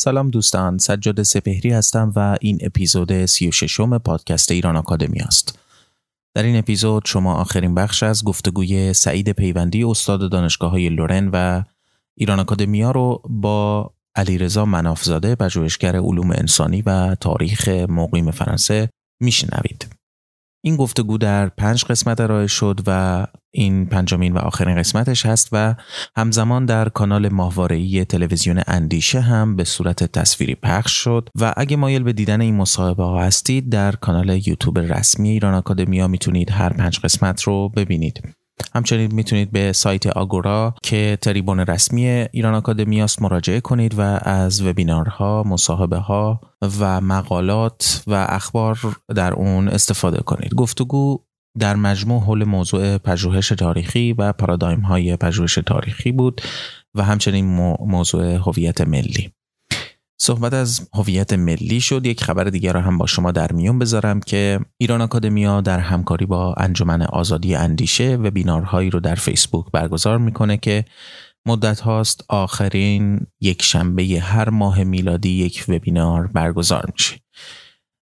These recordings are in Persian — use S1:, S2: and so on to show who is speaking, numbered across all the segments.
S1: سلام دوستان سجاد سپهری هستم و این اپیزود 36 م پادکست ایران آکادمی است. در این اپیزود شما آخرین بخش از گفتگوی سعید پیوندی استاد دانشگاه های لورن و ایران آکادمیا رو با علیرضا منافزاده پژوهشگر علوم انسانی و تاریخ مقیم فرانسه میشنوید. این گفتگو در پنج قسمت ارائه شد و این پنجمین و آخرین قسمتش هست و همزمان در کانال ماهواره‌ای تلویزیون اندیشه هم به صورت تصویری پخش شد و اگه مایل به دیدن این مصاحبه ها هستید در کانال یوتیوب رسمی ایران آکادمیا می‌تونید هر پنج قسمت رو ببینید همچنین می‌تونید به سایت آگورا که تریبون رسمی ایران آکادمیاست مراجعه کنید و از وبینارها، مصاحبه ها و مقالات و اخبار در اون استفاده کنید. گفتگو در مجموع حول موضوع پژوهش تاریخی و پارادایم های پژوهش تاریخی بود و همچنین موضوع هویت ملی. صحبت از هویت ملی شد یک خبر دیگر را هم با شما در میون بذارم که ایران آکادمیا در همکاری با انجمن آزادی اندیشه و بینارهایی رو در فیسبوک برگزار می‌کنه که مدت هاست آخرین یک شنبه هر ماه میلادی یک وبینار برگزار میشه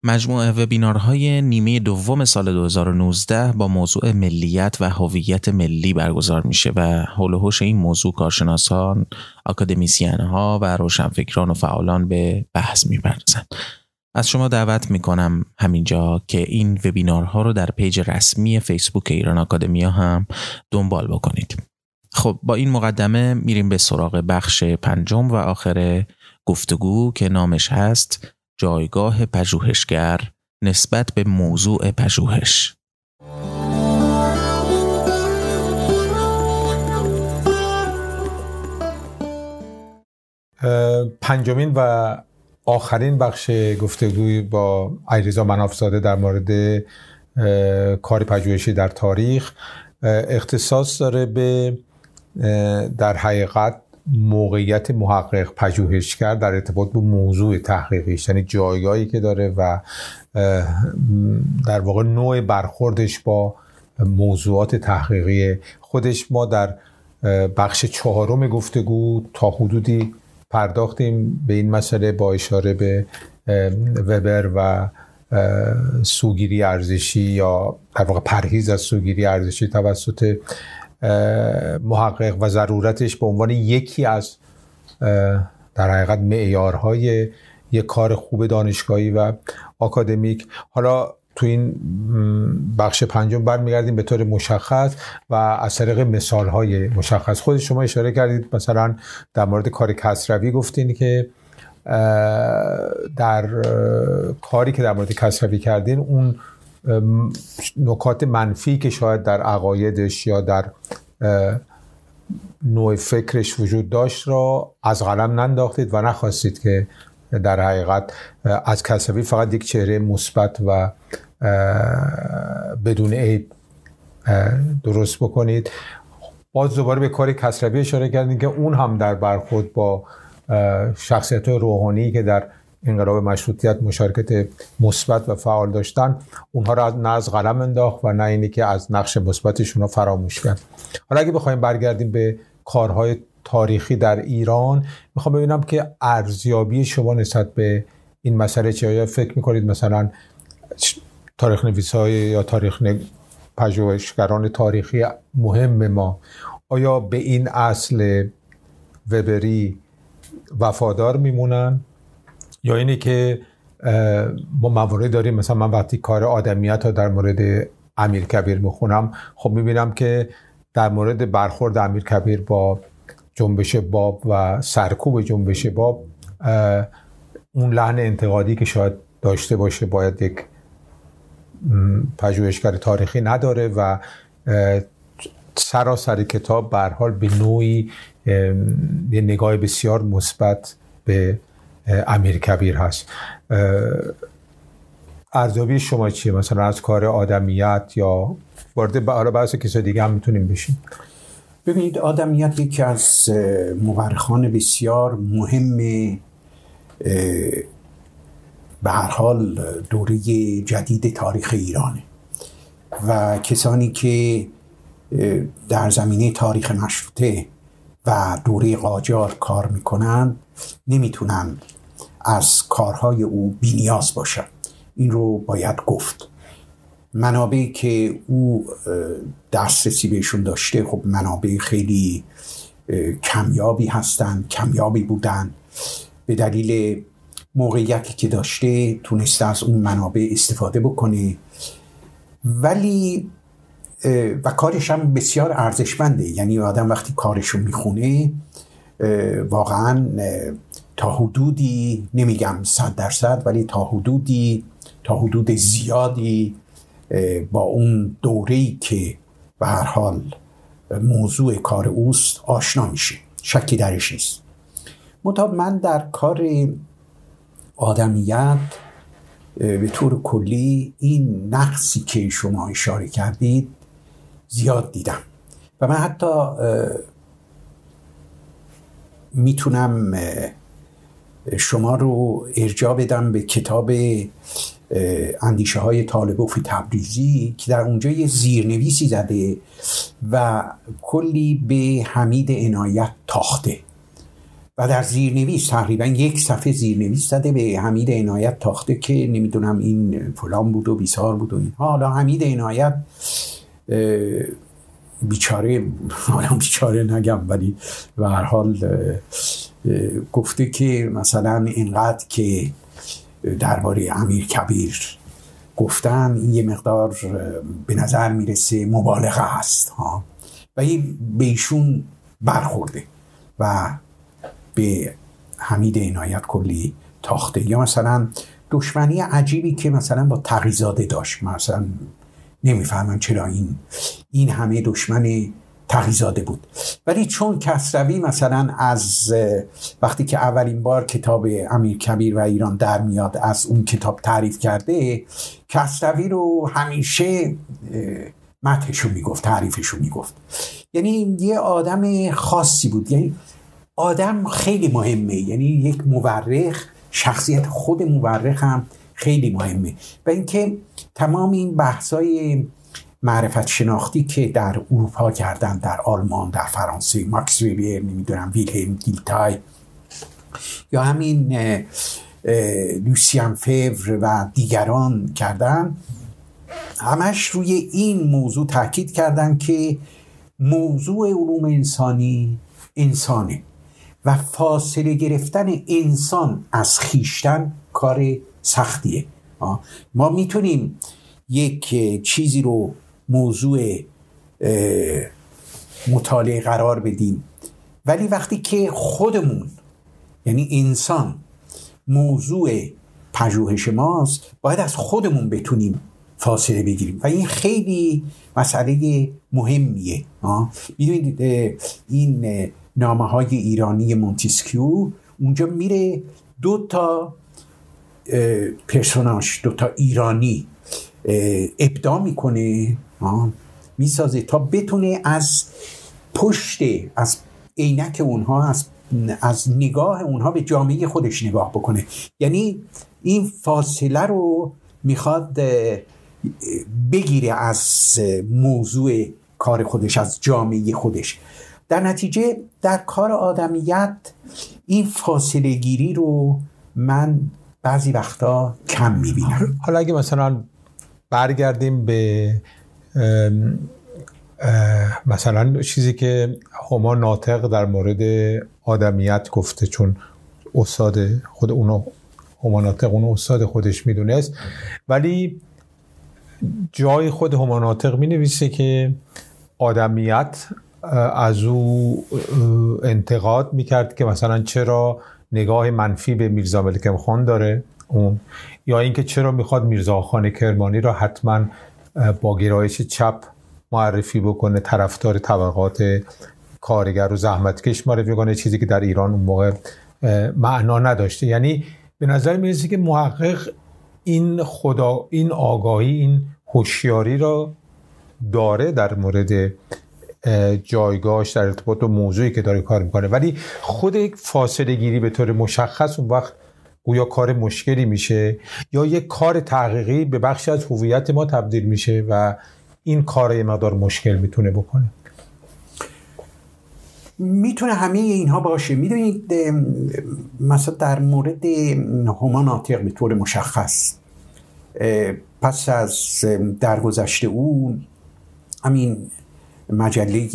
S1: مجموعه وبینارهای نیمه دوم سال 2019 با موضوع ملیت و هویت ملی برگزار میشه و حول حوش این موضوع کارشناسان، اکادمیسین ها و روشنفکران و فعالان به بحث می‌پردازند. از شما دعوت می‌کنم همینجا که این وبینارها رو در page رسمی فیسبوک ایران آکادمیا هم دنبال بکنید. خب با این مقدمه میریم به سراغ بخش پنجم و آخر گفتگو که نامش هست جایگاه پژوهشگر نسبت به موضوع پژوهش.
S2: پنجمین و آخرین بخش گفتگوی با علیرضا منافزاده در مورد کار پژوهشی در تاریخ. اختصاص داره به در حقیقت موقعیت محقق پژوهشگر در ارتباط به موضوع تحقیقیش یعنی جایگاهی که داره و در واقع نوع برخوردش با موضوعات تحقیقی خودش. ما در بخش چهارم گفتگو تا حدودی پرداختیم به این مسئله با اشاره به وبر و سوگیری ارزشی یا در واقع پرهیز از سوگیری ارزشی توسط محقق و ضرورتش به عنوان یکی از در حقیقت معیارهای یک کار خوب دانشگاهی و آکادمیک. حالا تو این بخش پنجم برمیگردیم به طور مشخص و از طریق مثال های مشخص. خود شما اشاره کردید مثلا در مورد کار کسروی گفتین که در کاری که در مورد کسروی کردین اون نکات منفی که شاید در عقایدش یا در نوع فکرش وجود داشت را از قلم ننداختید و نخواستید که در حقیقت از کسبی فقط یک چهره مثبت و بدون عیب درست بکنید. باز دوباره به کار کسروی اشاره کردیم که اون هم در برخورد با شخصیت روحانی که در انقلاب مشروطیت مشارکت مثبت و فعال داشتن اونها را نه از قلم انداخت و نه اینی که از نقش مثبتشون فراموش کرد. حالا اگه بخوایم برگردیم به کارهای تاریخی در ایران می‌خوام ببینم که ارزیابی شما نسبت به این مسئله چه آیا فکر می‌کنید مثلا تاریخ نویس های یا تاریخ پژوهشگران تاریخی مهم ما آیا به این اصل وبری وفادار میمونن؟ یا اینه که ما موارد داریم. مثلا من وقتی کار آدمیت ها در مورد امیر کبیر می‌خونم خب می‌بینم که در مورد برخورد امیر کبیر با جنبش باب و سرکوب جنبش باب اون لحن انتقادی که شاید داشته باشه باید یک پژوهشگر تاریخی نداره و سراسر کتاب به حال به نوعی یه نگاه بسیار مثبت به امیر کبیر هست. ارزیابی شما چیه؟ مثلا از کار آدمیت یا وارد بحث کسای دیگه هم می‌تونیم بشیم.
S3: ببینید آدمیت یکی از مورخان بسیار مهم به هر حال دوره جدید تاریخ ایرانه و کسانی که در زمینه تاریخ مشروطه و دوره قاجار کار می‌کنن نمی‌تونن از کارهای او بینیاز باشن. این رو باید گفت. منابعی که او دسترسی بهشون داشته خب منابع خیلی کمیابی هستند کمیابی بودن. به دلیل موقعیتی که داشته تونسته از اون منابع استفاده بکنه. ولی و کارش هم بسیار ارزشمنده. یعنی آدم وقتی کارشو می‌خونه واقعا تا حدودی نمیگم صد درصد ولی تا حدودی تا حدود زیادی با اون دوره‌ای که به هر حال موضوع کار اوست آشنا میشه. شکی درش نیست. مطابق من در کار آدمیت به طور کلی این نقصی که شما اشاره کردید زیاد دیدم. و من حتی می‌تونم شما رو ارجاع بدم به کتاب اندیشه های طالبوف تبریزی که در اونجا یه زیرنویسی زده و کلی به حمید عنایت تاخته. و در زیرنویس تقریبا یک صفحه زیرنویس زده به حمید عنایت تاخته که نمی‌دونم این فلان بود و بیسار بود و این حالا حمید عنایت بیچاره حالا بیچاره نگم ولی به هر حال گفته که مثلا اینقدر که درباره امیر کبیر گفتن این یه مقدار به نظر می‌رسه مبالغه است ها. و این به ایشون برخورده و به حمید عنایت کلی تاخته. یا مثلا دشمنی عجیبی که مثلا با تقیزاده داشت مثلا نمی‌فهمم چرا این این همه دشمن تقیزاده بود. ولی چون کسروی مثلا از وقتی که اولین بار کتاب امیر کبیر و ایران در میاد از اون کتاب تعریف کرده کسروی رو همیشه متحشو می‌گفت تعریفشو می‌گفت. یعنی یه آدم خاصی بود. یعنی آدم خیلی مهمه. یعنی یک مورخ شخصیت خود مورخ هم خیلی مهمه. و اینکه تمام این بحثای معرفت شناختی که در اروپا کردن در آلمان در فرانسه ماکس ویبر نمی‌دونم ویلهلم گیلتای یا همین لوسیان فیور و دیگران کردن همش روی این موضوع تاکید کردن که موضوع علوم انسانی انسانه و فاصله گرفتن انسان از خیشتن کار سختیه. ما می‌تونیم یک چیزی رو موضوع مطالعه قرار بدیم. ولی وقتی که خودمون یعنی انسان موضوع پژوهش ماست باید از خودمون بتونیم فاصله بگیریم. و این خیلی مسئله مهمیه. می‌دونید این نامه های ایرانی مونتیسکیو اونجا میره دو تا پرسوناش دو تا ایرانی ابدا می‌کنه می‌سازه تا بتونه از پشت از عینک اونها از از نگاه اونها به جامعه خودش نگاه بکنه. یعنی این فاصله رو می‌خواد بگیره از موضوع کار خودش از جامعه خودش. در نتیجه در کار آدمیت این فاصله گیری رو من بعضی وقتا کم می‌بینم.
S2: حالا اگه مثلا برگردیم به مثلا چیزی که هما ناطق در مورد آدمیت گفته چون استاد خود اونو هما ناطق اونو استاد خودش می‌دونست. ولی جای خود هما ناطق می نویسه که آدمیت از او انتقاد می‌کرد که مثلا چرا نگاه منفی به میرزا ملکم خان داره اون. یا اینکه چرا می‌خواد میرزا خان کرمانی را حتما با گرایش چپ معرفی بکنه طرفدار طبقات کارگر و زحمتکش معرفی کنه چیزی که در ایران اون موقع معنا نداشته. یعنی به نظر می‌رسه که محقق این خدا این آگاهی این هوشیاری را داره در مورد جایگاهش در ارتباط با موضوعی که داره کار می‌کنه. ولی خود فاصله گیری به طور مشخص اون وقت گویا کار مشکلی میشه یا یک کار تحقیقی به بخشی از هویت ما تبدیل میشه و این کار یه مقدار مشکل می‌تونه بکنه.
S3: می‌تونه همه اینها باشه. می‌دونید مثلا در مورد همان ناطق به طور مشخص پس از درگذشته او همین مجله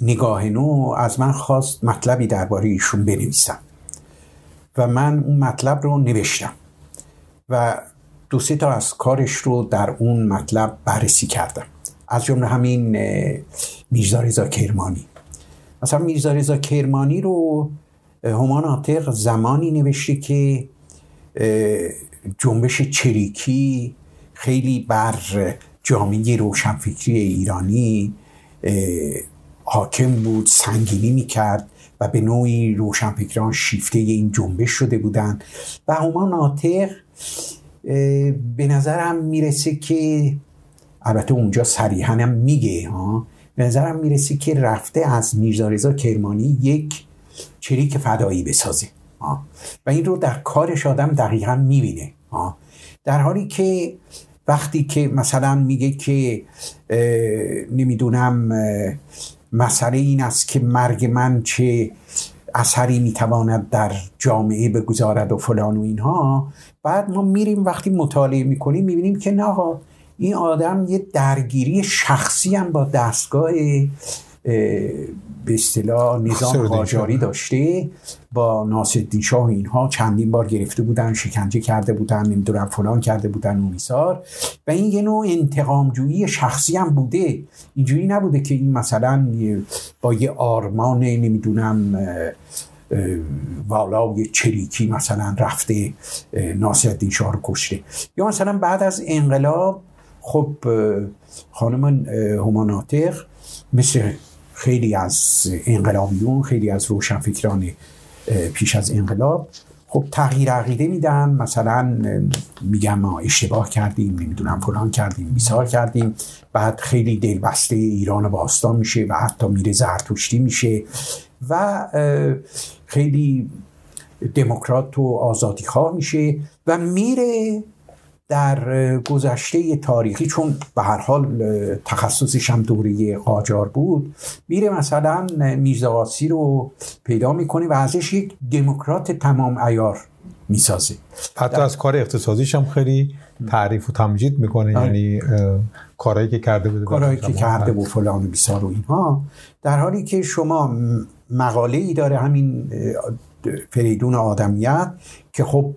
S3: نگاه نو از من خواست مطلبی درباره ایشون بنویسم. و من اون مطلب رو نوشتم. و دو سه تا از کارش رو در اون مطلب بررسی کردم. از جمله همین میرزا رضا کرمانی. مثلا میرزا رضا کرمانی رو همان آتق زمانی نوشته که جنبش چریکی خیلی بر جامعه روشنفکری ایرانی حاکم بود سنگینی می‌کرد و به نوعی روشنفکران شیفته این جنبش شده بودند و همان ناطق به نظرم می‌رسه که البته اونجا صریحا هم میگه ها به نظرم می‌رسه که رفته از میرزا کرمانی یک چریک فدایی بسازه ها. و این رو در کارش آدم دقیقا می‌بینه در حالی که وقتی که مثلا میگه که نمی‌دونم مسئله این است که مرگ من چه اثری می‌تواند در جامعه بگذارد و فلان و اینها بعد ما میریم وقتی مطالعه می‌کنیم می‌بینیم که نه این آدم یه درگیری شخصی هم با دستگاه به اصطلاح نظام قاجاری داشته با ناصرالدین شاه اینها چندین بار گرفته بودن شکنجه کرده بودن نمی‌دونم فلان کرده بودن میسار و این یه نوع انتقامجویی شخصی هم بوده. اینجوری نبوده که این مثلا با یه آرمان نمی‌دونم والا یه چریکی مثلا رفته ناصرالدین شاه رو کشته. یا مثلا بعد از انقلاب خب خانم هماناتق مثل خیلی از انقلابیون خیلی از روشنفکران پیش از انقلاب خب تغییر عقیده میدن. مثلا میگن ما اشتباه کردیم نمی‌دونم فلان کردیم بیسار کردیم. بعد خیلی دلبسته ایران باستان میشه و حتی میره زرتشتی میشه و خیلی دموکرات و آزادی خواه میشه و میره در گذشته تاریخی چون به هر حال تخصصش هم دوره قاجار بود میره مثلا میرزا رو پیدا می‌کنه و ازش یک دموکرات تمام ایار می‌سازه.
S2: حتی از کار اقتصادیش هم خیلی تعریف و تمجید می‌کنه آره. یعنی کارهایی که کرده بود
S3: کارهایی که کرده بود فلان و بیسار و اینها. در حالی که شما مقاله ای داره همین فریدون آدمیت که خب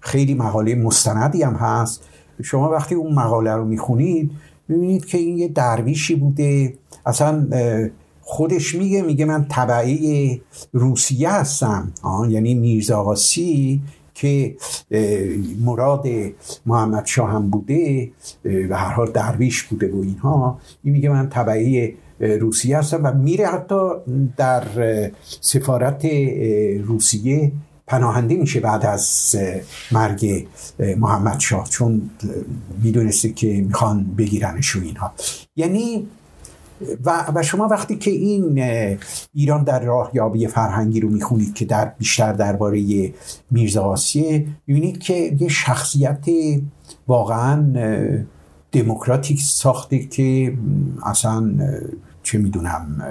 S3: خیلی مقاله مستندی هم هست. شما وقتی اون مقاله رو می‌خونید می‌بینید که این یه درویشی بوده. اصلا خودش میگه میگه من طبعه روسیه هستم. یعنی میرزا که مراد محمد شاه هم بوده و هر حال درویش بوده و اینها. این میگه من طبعه روسیه هستم و میره حتی در سفارت روسیه پناهنده میشه بعد از مرگ محمد شاه چون می‌دونسته که می‌خوان بگیرنش و اینها یعنی و, و شما وقتی که این ایران در راه یابی فرهنگی رو می‌خونید که در بیشتر درباره میرزا آسیه می‌بینید که یه شخصیت واقعا دموکراتیک ساخته که اصلا چه می‌دونم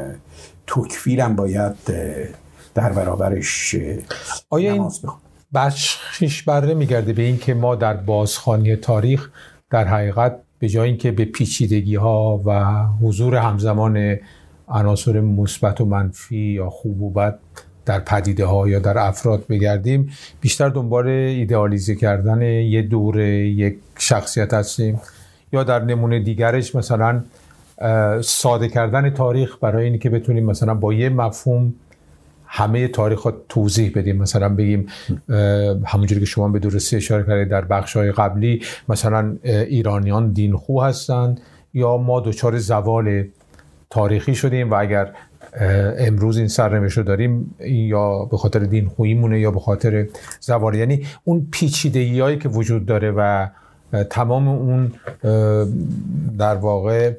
S3: توکفیرم باید در برابرش
S2: آیا این بخشش بر میگرده به این که ما در بازخانی تاریخ در حقیقت به جای اینکه به پیچیدگی ها و حضور همزمان عناصر مثبت و منفی یا خوب و بد در پدیده ها یا در افراد بگردیم بیشتر دنبال ایدئالیزه کردن یه دوره یک شخصیت هستیم؟ یا در نمونه دیگرش مثلا ساده کردن تاریخ برای اینکه بتونیم مثلا با یه مفهوم همه تاریخ توضیح بدیم. مثلا بگیم همونجوری که شما به درستی اشاره کردید در بخش های قبلی مثلا ایرانیان دینخو هستند یا ما دچار زوال تاریخی شدیم و اگر امروز این سرنوشت رو داریم یا به خاطر دین خوییمونه یا به خاطر زبان یعنی اون پیچیدگی هایی که وجود داره و تمام اون در واقع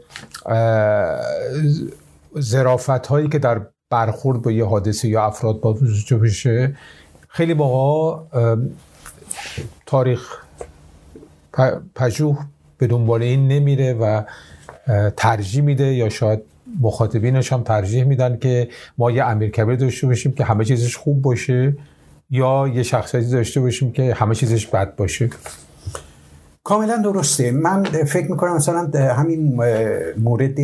S2: زرافت هایی که در برخورد با یه حادثه یا افراد با بشه خیلی موقع تاریخ پژوه به دنبال این نمیره و ترجیح میده یا شاید مخاطبینش هم ترجیح میدن که ما یه امیر کبیر داشته باشیم که همه چیزش خوب باشه یا یه شخصیتی داشته باشیم که همه چیزش بد باشه.
S3: کاملا درسته. من فکر می‌کنم مثلا همین مورد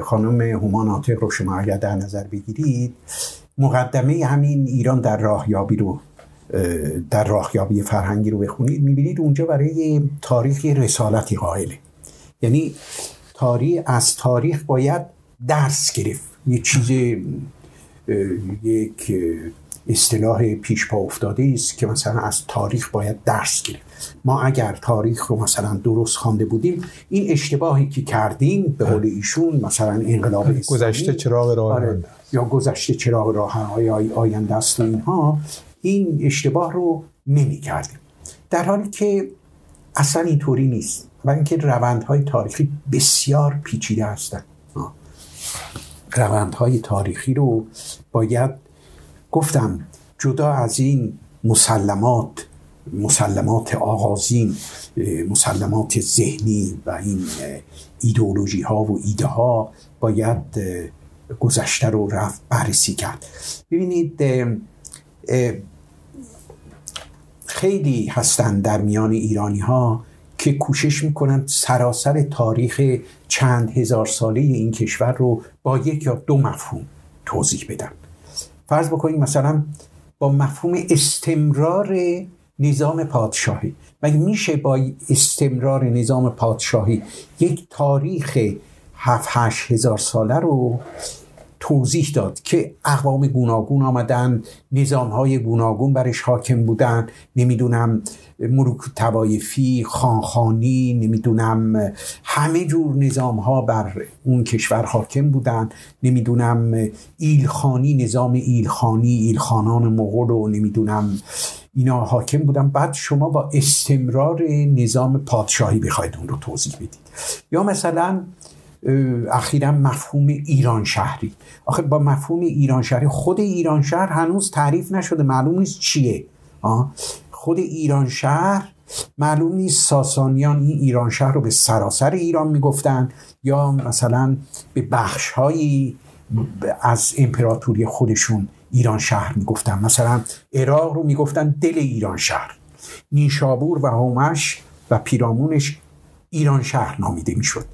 S3: خانم هومان آتق رو شما اگر در نظر بگیرید مقدمه همین ایران در راهیابی رو در راهیابی فرهنگی رو بخونید می‌بینید اونجا برای تاریخ رسالتی قائله. یعنی تاریخ از تاریخ باید درس گرفت. یه چیز یک اصطلاح پیش پا افتاده است که مثلا از تاریخ باید درس گرفت. ما اگر تاریخ رو مثلا درست خوانده بودیم این اشتباهی که کردیم به قول ایشون مثلا انقلاب اسلامی
S2: گذشته چراغ راه آره
S3: یا گذشته چراغ راه آینده است و اینها این اشتباه رو نمی کردیم. در حالی که اصلا اینطوری نیست و اینکه روندهای تاریخی بسیار پیچیده هستند. روندهای تاریخی رو باید گفتم جدا از این مسلمات مسلمات آغازین مسلمات ذهنی و این ایدئولوژی ها و ایده ها باید گذشته رو رفت بررسی کرد. ببینید خیلی هستند در میان ایرانی ها که کوشش می‌کنند سراسر تاریخ چند هزار ساله این کشور رو با یک یا دو مفهوم توضیح بدن. فرض بکنید مثلا با مفهوم استمرار نظام پادشاهی. مگه میشه با استمرار نظام پادشاهی یک تاریخ هفت هشت هزار ساله رو توضیح داد که اقوام گوناگون آمدن نظام های گوناگون برش حاکم بودن. نمی‌دونم ملوک توایفی خانخانی نمی‌دونم همه جور نظام ها بر اون کشور حاکم بودن. نمی‌دونم ایلخانی نظام ایلخانی ایلخانان مغول و نمی‌دونم اینا حاکم بودن. بعد شما با استمرار نظام پادشاهی بخواید اون رو توضیح بدید. یا مثلا اخیرا مفهوم ایران شهری. آخه با مفهوم ایران شهری خود ایران شهر هنوز تعریف نشده معلوم نیست چیه. خود ایران شهر معلوم نیست ساسانیان این ایران شهر رو به سراسر ایران می‌گفتن یا مثلا به بخش هایی از امپراتوری خودشون ایران شهر می‌گفتن. مثلا عراق رو می‌گفتن دل ایران شهر. نیشابور و هومش و پیرامونش ایران شهر نامیده می‌شد.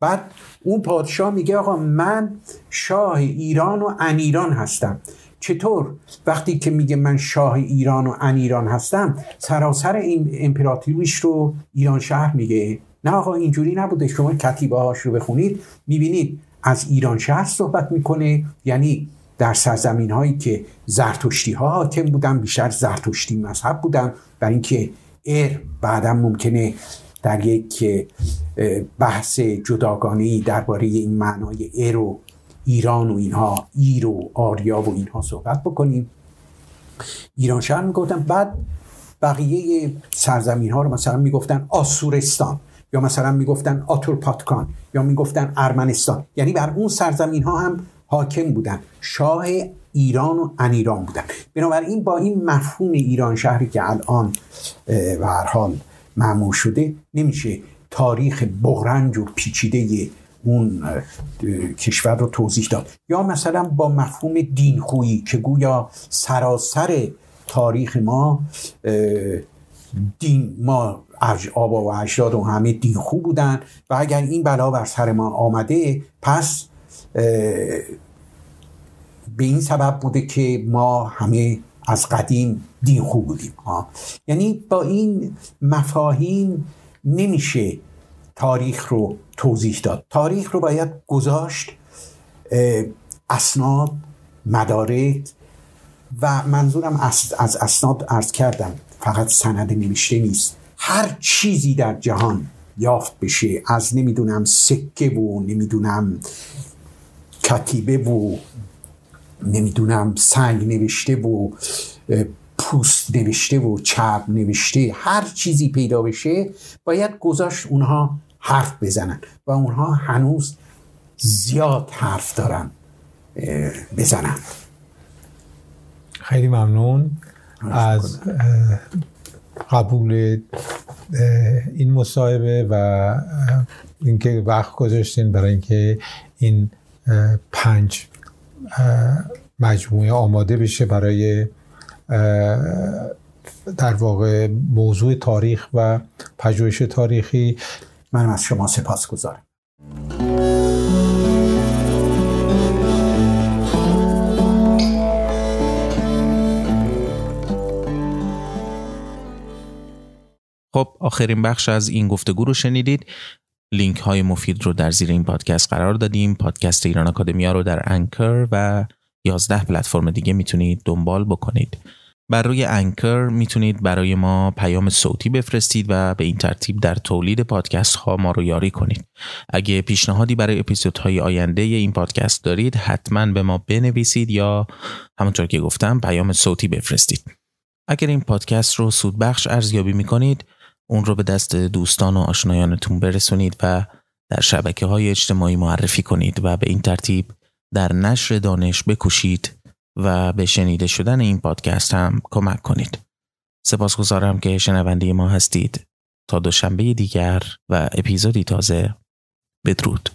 S3: بعد اون پادشاه میگه آقا من شاه ایران و انیران هستم. چطور؟ وقتی که میگه من شاه ایران و انیران هستم سراسر این امپراتوریش رو ایران شهر میگه. نه آقا اینجوری نبوده. شما کتیبه هاش رو بخونید می‌بینید از ایران شهر صحبت می‌کنه. یعنی در سرزمین هایی که زرتشتی ها حاکم بودن بیشتر زرتشتی مذهب بودن. برای اینکه ار بعدا ممکنه در یک بحث جداگانه درباره این معنای ار و ایران و اینها ایر و آریا و اینها صحبت بکنیم. ایران شهر می‌گفتن بعد بقیه سرزمین ها رو مثلا می‌گفتن آسورستان یا مثلا می‌گفتن آتورپاتکان یا می‌گفتن ارمنستان. یعنی بر اون سرزمین ها هم حاکم بودن. شاه ایران و انیران بودن. بنابراین با این مفهوم ایران شهری که الان هر حال معمول شده نمیشه تاریخ بغرنج و پیچیده اون کشور رو توضیح داد. یا مثلا با مفهوم دینخویی که گویا سراسر تاریخ ما دین ما آبا و اجداد و همه دینخو بودن و اگر این بلا بر سر ما آمده پس به این سبب بوده که ما همه از قدیم دین خوب بودیم. ها. یعنی با این مفاهیم نمیشه تاریخ رو توضیح داد. تاریخ رو باید گذاشت اسناد مدارک و منظورم از, از اسناد ارز کردم. فقط سند نوشته نیست. هر چیزی در جهان یافت بشه از نمی‌دونم سکه و نمی‌دونم کتیبه و نمی‌دونم سنگ نوشته و پوست نوشته و چپ نوشته هر چیزی پیدا بشه باید گذاشت اونها حرف بزنن و اونها هنوز زیاد حرف دارن بزنن.
S2: خیلی ممنون از قبول این مصاحبه و اینکه وقت گذاشتین برای اینکه این پنج مجموعه آماده بشه برای در واقع موضوع تاریخ و پژوهش تاریخی.
S3: منم از شما سپاس گذارم.
S1: خب آخرین بخش از این گفتگو رو شنیدید. لینک های مفید رو در زیر این پادکست قرار دادیم. پادکست ایران اکادمیا رو در انکر و 11 پلتفرم دیگه می‌تونید دنبال بکنید. بر روی انکر می‌تونید برای ما پیام صوتی بفرستید و به این ترتیب در تولید پادکست ها ما رو یاری کنید. اگه پیشنهادی برای اپیزودهای آینده این پادکست دارید حتما به ما بنویسید یا همونطور که گفتم پیام صوتی بفرستید. اگر این پادکست رو سودبخش ارزیابی می‌کنید اون رو به دست دوستان و آشنایانتون برسونید و در شبکه های اجتماعی معرفی کنید و به این ترتیب در نشر دانش بکوشید و به شنیده شدن این پادکست هم کمک کنید. سپاسگزارم که شنونده ما هستید. تا دوشنبه دیگر و اپیزودی تازه بدرود.